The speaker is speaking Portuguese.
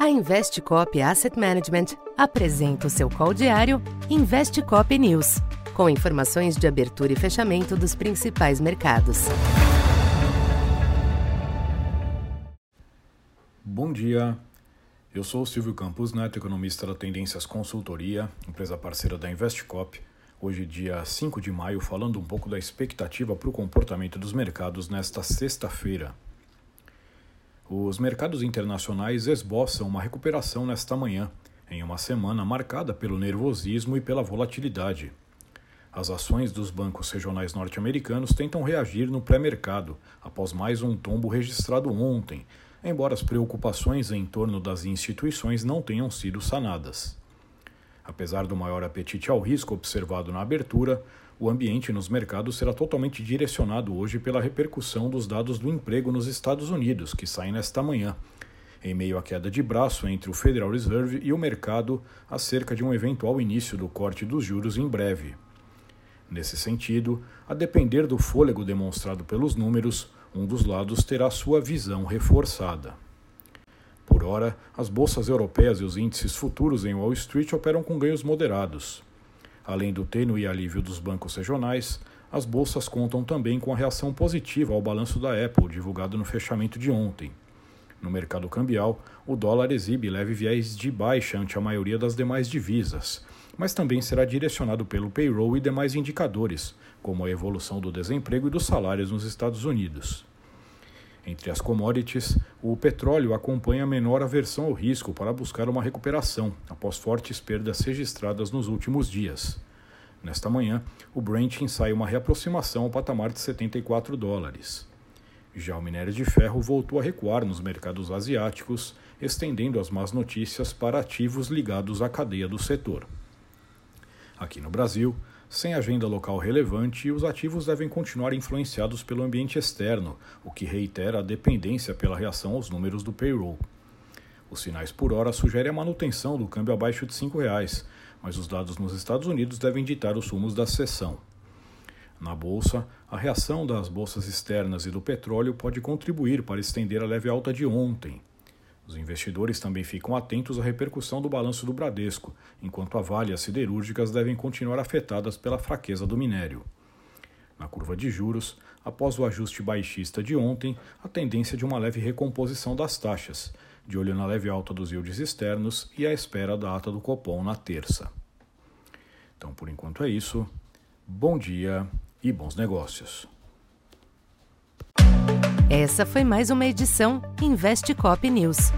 A Investcop Asset Management apresenta o seu call diário Investcop News, com informações de abertura e fechamento dos principais mercados. Bom dia. Eu sou o Silvio Campos Neto, economista da Tendências Consultoria, empresa parceira da Investcop. Hoje, dia 5 de maio, falando um pouco da expectativa para o comportamento dos mercados nesta sexta-feira. Os mercados internacionais esboçam uma recuperação nesta manhã, em uma semana marcada pelo nervosismo e pela volatilidade. As ações dos bancos regionais norte-americanos tentam reagir no pré-mercado, após mais um tombo registrado ontem, embora as preocupações em torno das instituições não tenham sido sanadas. Apesar do maior apetite ao risco observado na abertura, o ambiente nos mercados será totalmente direcionado hoje pela repercussão dos dados do emprego nos Estados Unidos, que saem nesta manhã, em meio à queda de braço entre o Federal Reserve e o mercado acerca de um eventual início do corte dos juros em breve. Nesse sentido, a depender do fôlego demonstrado pelos números, um dos lados terá sua visão reforçada. Por hora, as bolsas europeias e os índices futuros em Wall Street operam com ganhos moderados. Além do tênue alívio dos bancos regionais, as bolsas contam também com a reação positiva ao balanço da Apple, divulgado no fechamento de ontem. No mercado cambial, o dólar exibe leve viés de baixa ante a maioria das demais divisas, mas também será direcionado pelo payroll e demais indicadores, como a evolução do desemprego e dos salários nos Estados Unidos. Entre as commodities, o petróleo acompanha a menor aversão ao risco para buscar uma recuperação após fortes perdas registradas nos últimos dias. Nesta manhã, o Brent ensaia uma reaproximação ao patamar de 74 dólares. Já o minério de ferro voltou a recuar nos mercados asiáticos, estendendo as más notícias para ativos ligados à cadeia do setor. Aqui no Brasil, sem agenda local relevante, os ativos devem continuar influenciados pelo ambiente externo, o que reitera a dependência pela reação aos números do payroll. Os sinais por hora sugerem a manutenção do câmbio abaixo de R$ 5,00, mas os dados nos Estados Unidos devem ditar os rumos da sessão. Na bolsa, a reação das bolsas externas e do petróleo pode contribuir para estender a leve alta de ontem. Os investidores também ficam atentos à repercussão do balanço do Bradesco, enquanto a Vale e as siderúrgicas devem continuar afetadas pela fraqueza do minério. Na curva de juros, após o ajuste baixista de ontem, a tendência de uma leve recomposição das taxas, de olho na leve alta dos yields externos e à espera da ata do Copom na terça. Então, por enquanto é isso. Bom dia e bons negócios. Essa foi mais uma edição Investe Cop News.